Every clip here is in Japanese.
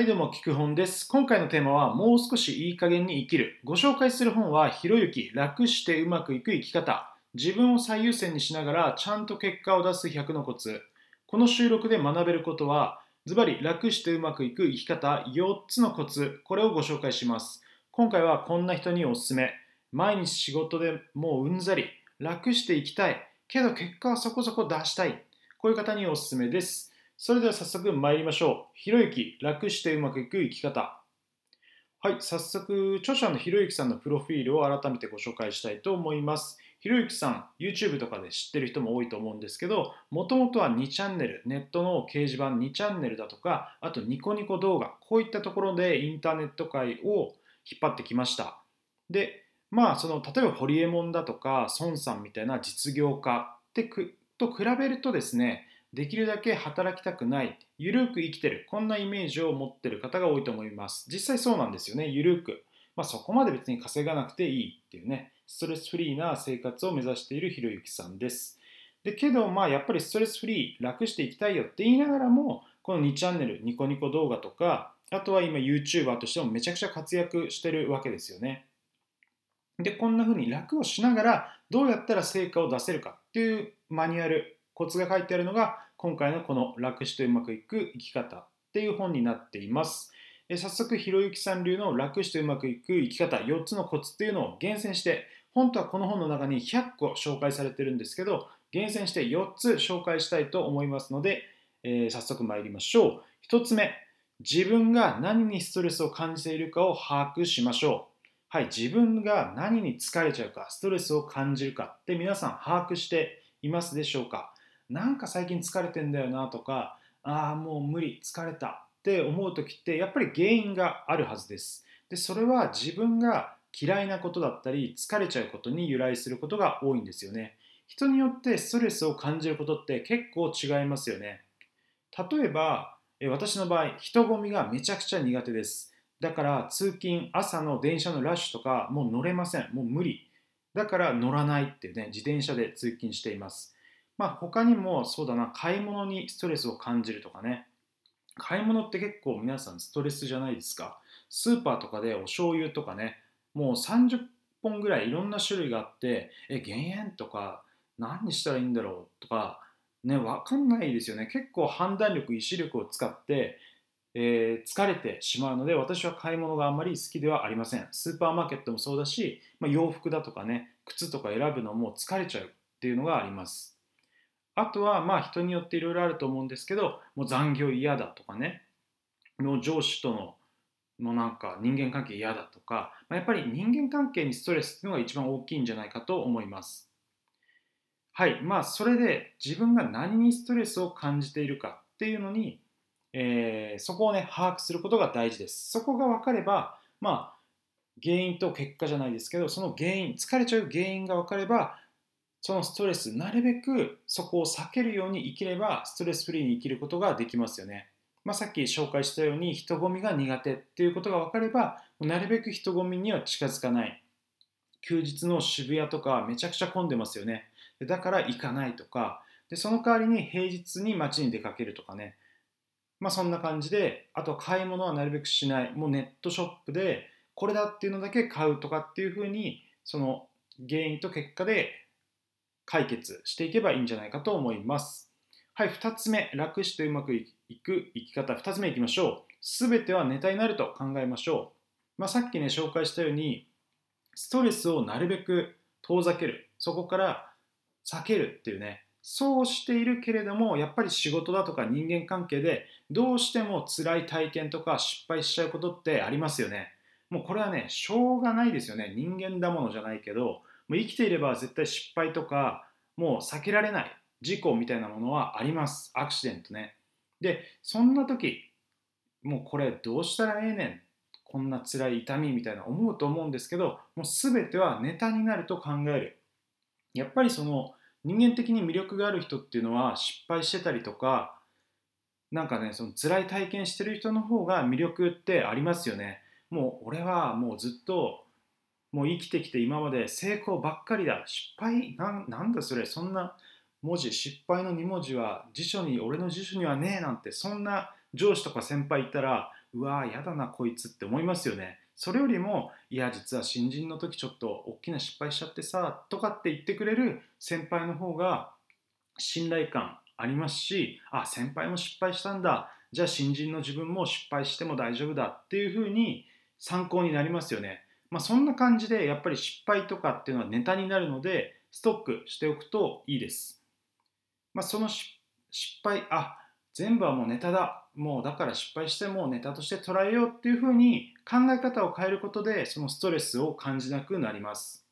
はいどうも、聞く本です。今回のテーマは、もう少しいい加減に生きる。ご紹介する本は、ひろゆき、楽してうまくいく生き方。自分を最優先にしながら、ちゃんと結果を出す100のコツ。この収録で学べることは、ズバリ楽してうまくいく生き方4つのコツ。これをご紹介します。今回はこんな人におすすめ。毎日仕事でもううんざり。楽していきたい。けど結果はそこそこ出したい。こういう方におすすめです。それでは早速参りましょう。ひろゆき、楽してうまくいく生き方。はい、早速、著者のひろゆきさんのプロフィールを改めてご紹介したいと思います。ひろゆきさん、YouTube とかで知ってる人も多いと思うんですけど、もともとは2チャンネル、ネットの掲示板2チャンネルだとか、あとニコニコ動画、こういったところでインターネット界を引っ張ってきました。で、まあ、その、例えばホリエモンだとか、孫さんみたいな実業家ってくと比べるとですね、できるだけ働きたくない、ゆるく生きてる、こんなイメージを持ってる方が多いと思います。実際そうなんですよね、ゆるく。まあ、そこまで別に稼がなくていいっていうね、ストレスフリーな生活を目指しているひろゆきさんです。でけど、まあ、やっぱりストレスフリー、楽していきたいよって言いながらも、この2チャンネル、ニコニコ動画とか、あとは今 YouTuber としてもめちゃくちゃ活躍してるわけですよね。で、こんな風に楽をしながらどうやったら成果を出せるかっていうマニュアル、コツが書いてあるのが今回のこの楽してうまくいく生き方っていう本になっています。え早速ひろゆきさん流の楽してうまくいく生き方4つのコツっていうのを厳選して本当はこの本の中に100個紹介されてるんですけど厳選して4つ紹介したいと思いますので、えー、早速参りましょう。1つ目自分が何にストレスを感じているかを把握しましょう。はい自分が何に疲れちゃうかストレスを感じるかって皆さん把握していますでしょうか？なんか最近疲れてんだよなとかああもう無理疲れたって思う時ってやっぱり原因があるはずです。でそれは自分が嫌いなことだったり疲れちゃうことに由来することが多いんですよね。人によってストレスを感じることって結構違いますよね。例えば私の場合人混みがめちゃくちゃ苦手です。だから通勤朝の電車のラッシュとかもう乗れません。もう無理。だから乗らないってね自転車で通勤しています。まあ他にもそうだな、買い物にストレスを感じるとかね。買い物って結構皆さんストレスじゃないですか。スーパーとかでお醤油とかね、もう30本ぐらいいろんな種類があって、え、減塩とか何にしたらいいんだろうとか、ね、わかんないですよね。結構判断力、意志力を使って、えー、疲れてしまうので私は買い物があんまり好きではありませんスーパーマーケットもそうだし、まあ、洋服だとかね靴とか選ぶのも疲れちゃうっていうのがありますあとはまあ人によっていろいろあると思うんですけどもう残業嫌だとかねもう上司とのもうなんか人間関係嫌だとか、まあ、やっぱり人間関係にストレスっていうのが一番大きいんじゃないかと思います。はいまあそれで自分が何にストレスを感じているかっていうのに、えー、そこをね把握することが大事です。そこが分かればまあ原因と結果じゃないですけどその原因疲れちゃう原因が分かればそのストレス、なるべくそこを避けるように生きれば、ストレスフリーに生きることができますよね。まあ、さっき紹介したように、人混みが苦手っていうことが分かれば、なるべく人混みには近づかない。休日の渋谷とかめちゃくちゃ混んでますよね。だから行かないとか、でその代わりに平日に街に出かけるとかね。まあそんな感じで、あと買い物はなるべくしない。もうネットショップでこれだっていうのだけ買うとかっていうふうに、その原因と結果で解決していけばいいんじゃないかと思います。はい、2つ目、楽してうまくいく生き方。2つ目いきましょう。すべてはネタになると考えましょう。まあ、さっきね、紹介したように、ストレスをなるべく遠ざける。そこから避けるっていうね、そうしているけれども、やっぱり仕事だとか人間関係で、どうしても辛い体験とか失敗しちゃうことってありますよね。もうこれはね、しょうがないですよね。人間だものじゃないけど、もう生きていれば絶対失敗とかもう避けられない事故みたいなものはあります。アクシデントね。でそんな時もうこれどうしたらええねん。こんな辛い痛みみたいな思うと思うんですけどもう全てはネタになると考える。やっぱりその人間的に魅力がある人っていうのは失敗してたりとかなんかねその辛い体験してる人の方が魅力ってありますよね。もう俺はもうずっともう生きてきて今まで成功ばっかりだ。失敗なんだそれ。そんな文字失敗の2文字は辞書に俺の辞書にはねえなんて。そんな上司とか先輩いたらうわーやだなこいつって思いますよね。それよりもいや実は新人の時ちょっと大きな失敗しちゃってさとかって言ってくれる先輩の方が信頼感ありますしあ先輩も失敗したんだ。じゃあ新人の自分も失敗しても大丈夫だっていうふうに参考になりますよね。まあ、そんな感じでやっぱり失敗とかっていうのはネタになるのでストックしておくといいです。まあ、その失敗あ全部はもうネタだもうだから失敗してもネタとして捉えようっていうふうに考え方を変えることでそのストレスを感じなくなります。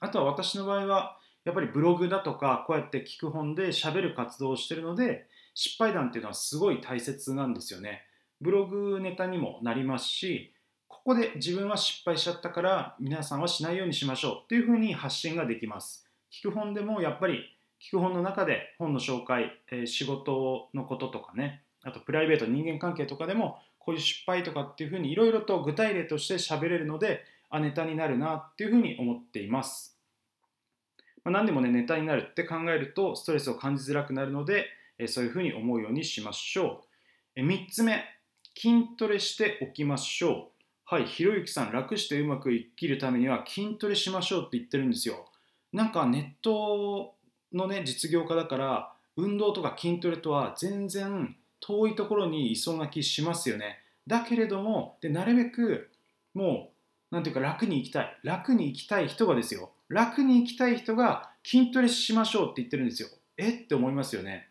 あとは私の場合はやっぱりブログだとかこうやって聞く本で喋る活動をしてるので失敗談っていうのはすごい大切なんですよね。ブログネタにもなりますしここで自分は失敗しちゃったから皆さんはしないようにしましょうっていうふうに発信ができます。聞く本でもやっぱり聞く本の中で本の紹介、え、仕事のこととかねあとプライベート人間関係とかでもこういう失敗とかっていうふうにいろいろと具体例として喋れるのであネタになるなっていうふうに思っています。ま、何でもね、ネタになるって考えるとストレスを感じづらくなるので、えそういうふうに思うようにしましょう。え3つ目、筋トレしておきましょう。はい、ひろゆきさん、楽してうまく生きるためには筋トレしましょうって言ってるんですよ。なんかネットのね、実業家だから、運動とか筋トレとは全然遠いところにいそうな気しますよね。だけれども、でなるべくもう、なんていうか楽に生きたい。楽に生きたい人がですよ。楽に生きたい人が筋トレしましょうって言ってるんですよ。えって思いますよね。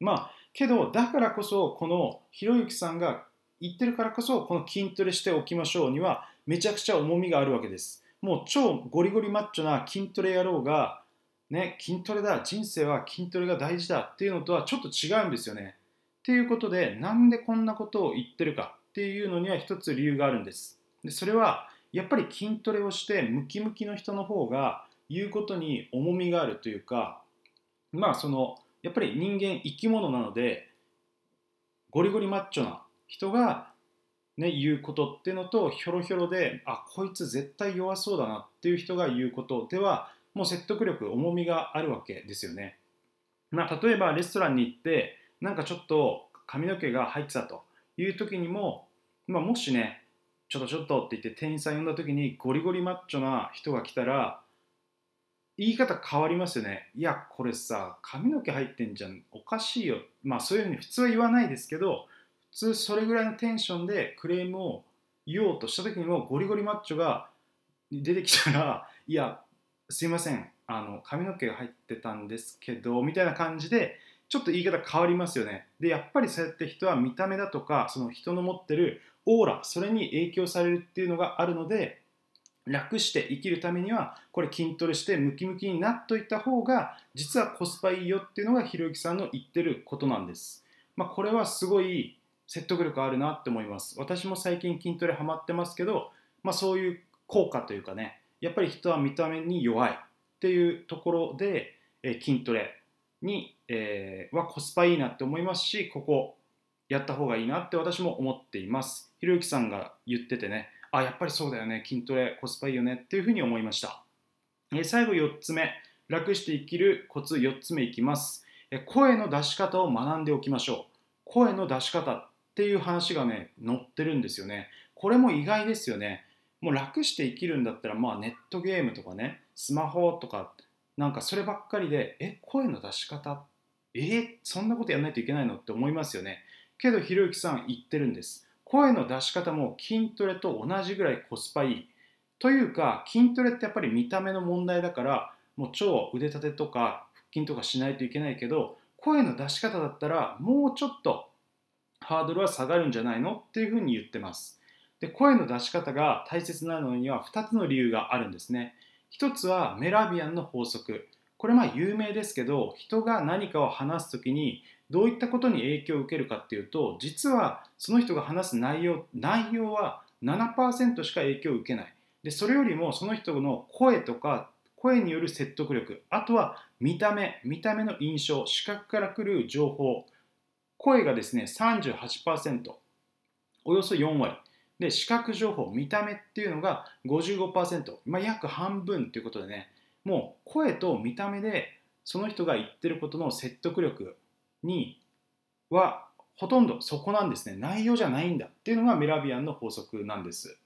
まあけどだからこそこのひろゆきさんが言ってるからこそこの筋トレしておきましょうにはめちゃくちゃ重みがあるわけです。もう超ゴリゴリマッチョな筋トレ野郎がね筋トレだ人生は筋トレが大事だっていうのとはちょっと違うんですよね。っていうことでなんでこんなことを言ってるかっていうのには一つ理由があるんです。でそれはやっぱり筋トレをしてムキムキの人の方が言うことに重みがあるというかまあそのやっぱり人間生き物なのでゴリゴリマッチョな人がね言うことっていうのとひょろひょろであこいつ絶対弱そうだなっていう人が言うことではもう説得力重みがあるわけですよね。まあ、例えばレストランに行ってなんかちょっと髪の毛が入ってたという時にも、まあ、もしねちょっとちょっとって言って店員さん呼んだ時にゴリゴリマッチョな人が来たら言い方変わりますよねいやこれさ髪の毛入ってんじゃんおかしいよまあそういうふうに普通は言わないですけど普通それぐらいのテンションでクレームを言おうとした時にもゴリゴリマッチョが出てきたら いやすいませんあの髪の毛が入ってたんですけどみたいな感じでちょっと言い方変わりますよねでやっぱりそうやって人は見た目だとかその人の持ってるオーラそれに影響されるっていうのがあるので楽して生きるためにはこれ筋トレしてムキムキになっといた方が実はコスパいいよっていうのがひろゆきさんの言ってることなんです。まあ、これはすごい説得力あるなって思います。私も最近筋トレハマってますけど、まあ、そういう効果というかねやっぱり人は見た目に弱いっていうところで、え筋トレに、えー、はコスパいいなって思いますしここやった方がいいなって私も思っています。ひろゆきさんが言っててね、あ、やっぱりそうだよね、筋トレコスパいいよねっていうふうに思いました。え最後4つ目、楽して生きるコツ4つ目いきます。え声の出し方を学んでおきましょう。声の出し方っていう話がね、載ってるんですよね。これも意外ですよね。もう楽して生きるんだったら、まあネットゲームとかね、スマホとか、なんかそればっかりで、え、声の出し方えそんなことやらないといけないのって思いますよね。けどひろゆきさん言ってるんです声の出し方も筋トレと同じぐらいコスパいいというか筋トレってやっぱり見た目の問題だからもう超腕立てとか腹筋とかしないといけないけど声の出し方だったらもうちょっとハードルは下がるんじゃないのっていうふうに言ってます。で声の出し方が大切なのには2つの理由があるんですね。1つはメラビアンの法則。これまあ有名ですけど人が何かを話す時にどういったことに影響を受けるかっていうと実はその人が話す内容内容は7%しか影響を受けない。でそれよりもその人の声とか声による説得力あとは見た目見た目の印象視覚から来る情報声がですね38%およそ4割。で視覚情報見た目っていうのが55%、まあ、約半分っていうことでね。もう声と見た目でその人が言ってることの説得力にはほとんどそこなんですね。内容じゃないんだっていうのがメラビアンの法則なんです。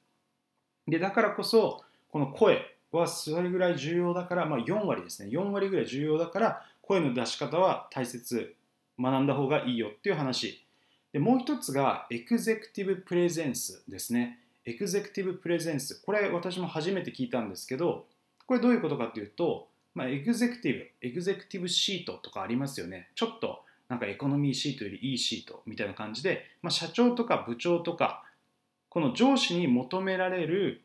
でだからこそこの声はそれぐらい重要だから、まあ、4割ですね。4割ぐらい重要だから声の出し方は大切学んだ方がいいよっていう話。でもう一つがエグゼクティブプレゼンスですね。エグゼクティブプレゼンスこれ私も初めて聞いたんですけどこれどういうことかっていうと、まあ、エグゼクティブエグゼクティブシートとかありますよね。ちょっとなんかエコノミーシートよりいいシートみたいな感じで、まあ、社長とか部長とかこの上司に求められる、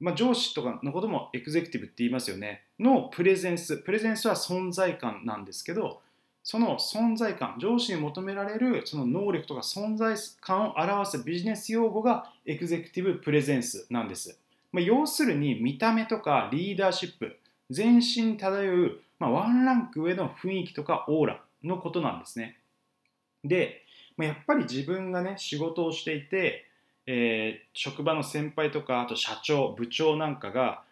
まあ、上司とかのこともエグゼクティブって言いますよね。のプレゼンスプレゼンスは存在感なんですけどその存在感上司に求められるその能力とか存在感を表すビジネス用語がエグゼクティブプレゼンスなんです、まあ、要するに見た目とかリーダーシップ全身に漂う、まあ、ワンランク上の雰囲気とかオーラのことなんですね。で、まあ、やっぱり自分がね仕事をしていて、えー、職場の先輩とかあと社長部長なんかが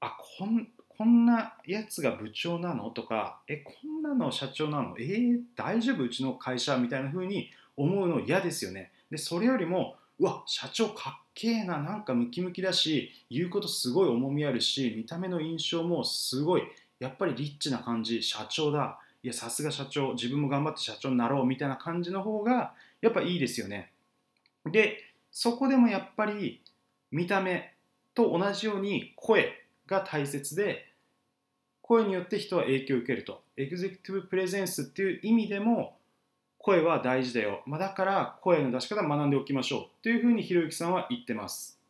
あこんこんなやつが部長なの？とかえこんなの社長なの？えー、大丈夫？うちの会社みたいな風に思うの嫌ですよね。でそれよりもうわ社長かっけえな。なんかムキムキだし言うことすごい重みあるし見た目の印象もすごいやっぱりリッチな感じ。社長だ。いやさすが社長。自分も頑張って社長になろう。みたいな感じの方がやっぱいいですよね。でそこでもやっぱり見た目と同じように声が大切で声によって人は影響を受けると。エグゼクティブプレゼンスっていう意味でも声は大事だよ、まあ、だから声の出し方学んでおきましょう。っていうふうにひろゆきさんは言ってます。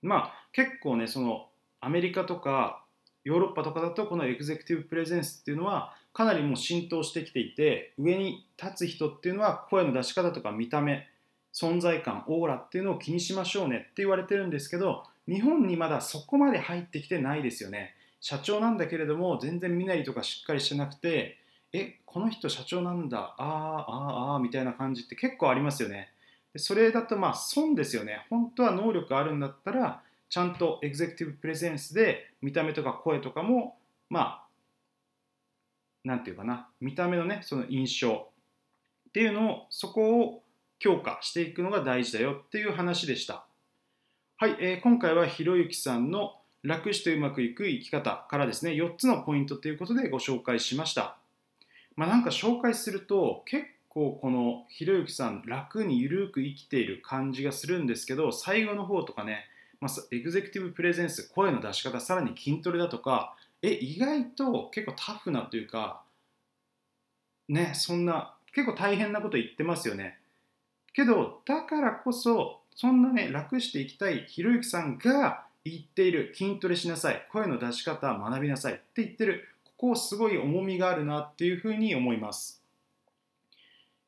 まあ結構ねそのアメリカとかヨーロッパとかだとこのエグゼクティブプレゼンスっていうのはかなりもう浸透してきていて上に立つ人っていうのは声の出し方とか見た目存在感オーラっていうのを気にしましょうねって言われてるんですけど日本にまだそこまで入ってきてないですよね。社長なんだけれども全然身なりとかしっかりしてなくてえこの人社長なんだあーあーあーみたいな感じって結構ありますよね。でそれだとまあ損ですよね。本当は能力あるんだったらちゃんとエグゼクティブプレゼンスで見た目とか声とかもまあなんていうかな見た目のねその印象っていうのをそこを強化していくのが大事だよっていう話でした。はい、えー、今回はひろゆきさんの楽してうまくいく生き方からですね4つのポイントということでご紹介しました。まあなんか紹介すると結構このひろゆきさん楽にゆるく生きている感じがするんですけど最後の方とかねまあ、エグゼクティブプレゼンス声の出し方さらに筋トレだとかえ意外と結構タフなというかねそんな結構大変なこと言ってますよね。けどだからこそそんなね楽していきたいひろゆきさんが言っている筋トレしなさい声の出し方学びなさいって言ってるここすごい重みがあるなっていうふうに思います。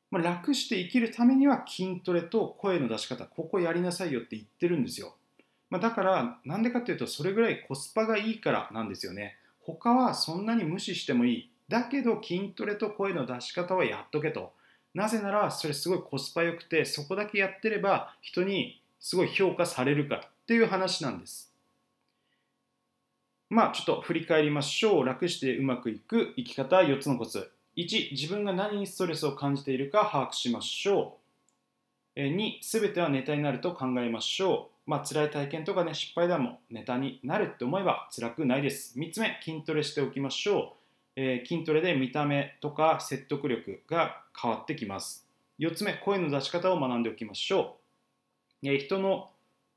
まあ、楽して生きるためには筋トレと声の出し方ここやりなさいよって言ってるんですよ。まあ、だからなんでかっていうとそれぐらいコスパがいいからなんですよね。他はそんなに無視してもいい。だけど筋トレと声の出し方はやっとけと。なぜならそれすごいコスパ良くてそこだけやってれば人にすごい評価されるからっていう話なんです。まあちょっと振り返りましょう。楽してうまくいく生き方4つのコツ。1自分が何にストレスを感じているか把握しましょう。2全てはネタになると考えましょう。まあ辛い体験とかね失敗談もネタになるって思えば辛くないです。3つ目筋トレしておきましょう、えー、筋トレで見た目とか説得力が変わってきます。4つ目声の出し方を学んでおきましょう、えー、人の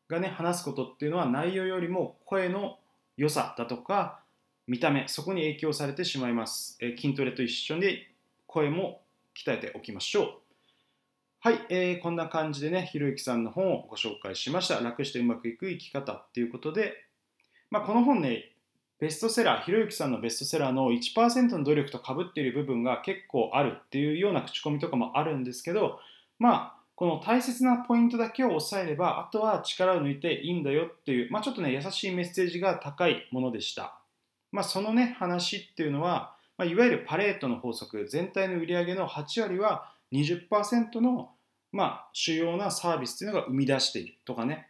がね話すことっていうのは内容よりも声の良さだとか見た目そこに影響されてしまいます、えー、筋トレと一緒に声も鍛えておきましょう。はい、えー、こんな感じでね、ひろゆきさんの本をご紹介しました。楽してうまくいく生き方っていうことで、まあ、この本ね、ベストセラー、ひろゆきさんのベストセラーの1%の努力とかぶっている部分が結構あるっていうような口コミとかもあるんですけど、まあ、この大切なポイントだけを押さえれば、あとは力を抜いていいんだよっていう、まあ、ちょっとね、優しいメッセージが高いものでした。まあ、そのね、話っていうのは、まあ、いわゆるパレートの法則、全体の売り上げの8割は20%のまあ、主要なサービスっていうのが生み出しているとかね。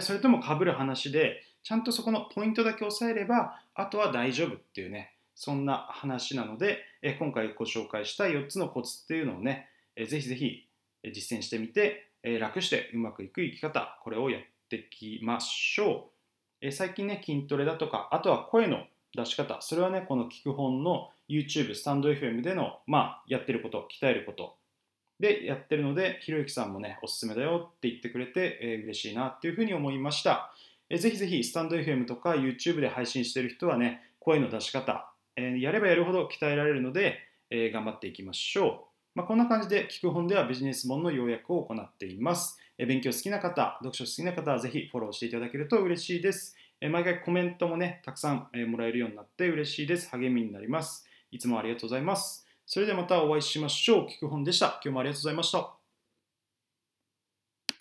それともかぶる話で、ちゃんとそこのポイントだけ押さえれば、あとは大丈夫っていうね、そんな話なので、え今回ご紹介した4つのコツっていうのをね、え、ぜひぜひ実践してみて、え、楽してうまくいく生き方、これをやっていきましょう。え、最近ね、筋トレだとか、あとは声の出し方、それはね、この聞く本の YouTube、スタンド FM での、まあ、やってること、鍛えること、でやってるので、ひろゆきさんもね、おすすめだよって言ってくれて、えー、嬉しいなっていうふうに思いました。え、ぜひぜひ、スタンド FM とか YouTube で配信している人はね、声の出し方、え、やればやるほど鍛えられるので、え、頑張っていきましょう。まあ、こんな感じで、聞く本ではビジネス本の要約を行っています。え、勉強好きな方、読書好きな方はぜひフォローしていただけると嬉しいです。え、毎回コメントもね、たくさん、え、もらえるようになって嬉しいです。励みになります。いつもありがとうございます。それではまたお会いしましょう。聞く本でした。今日もありがとうございました。